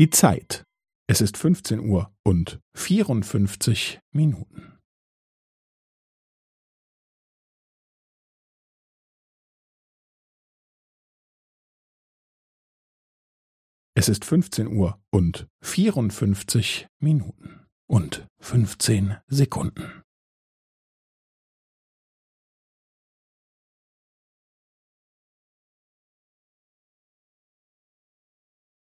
Die Zeit. Es ist 15 Uhr und 54 Minuten. Es ist 15 Uhr und 54 Minuten und 15 Sekunden.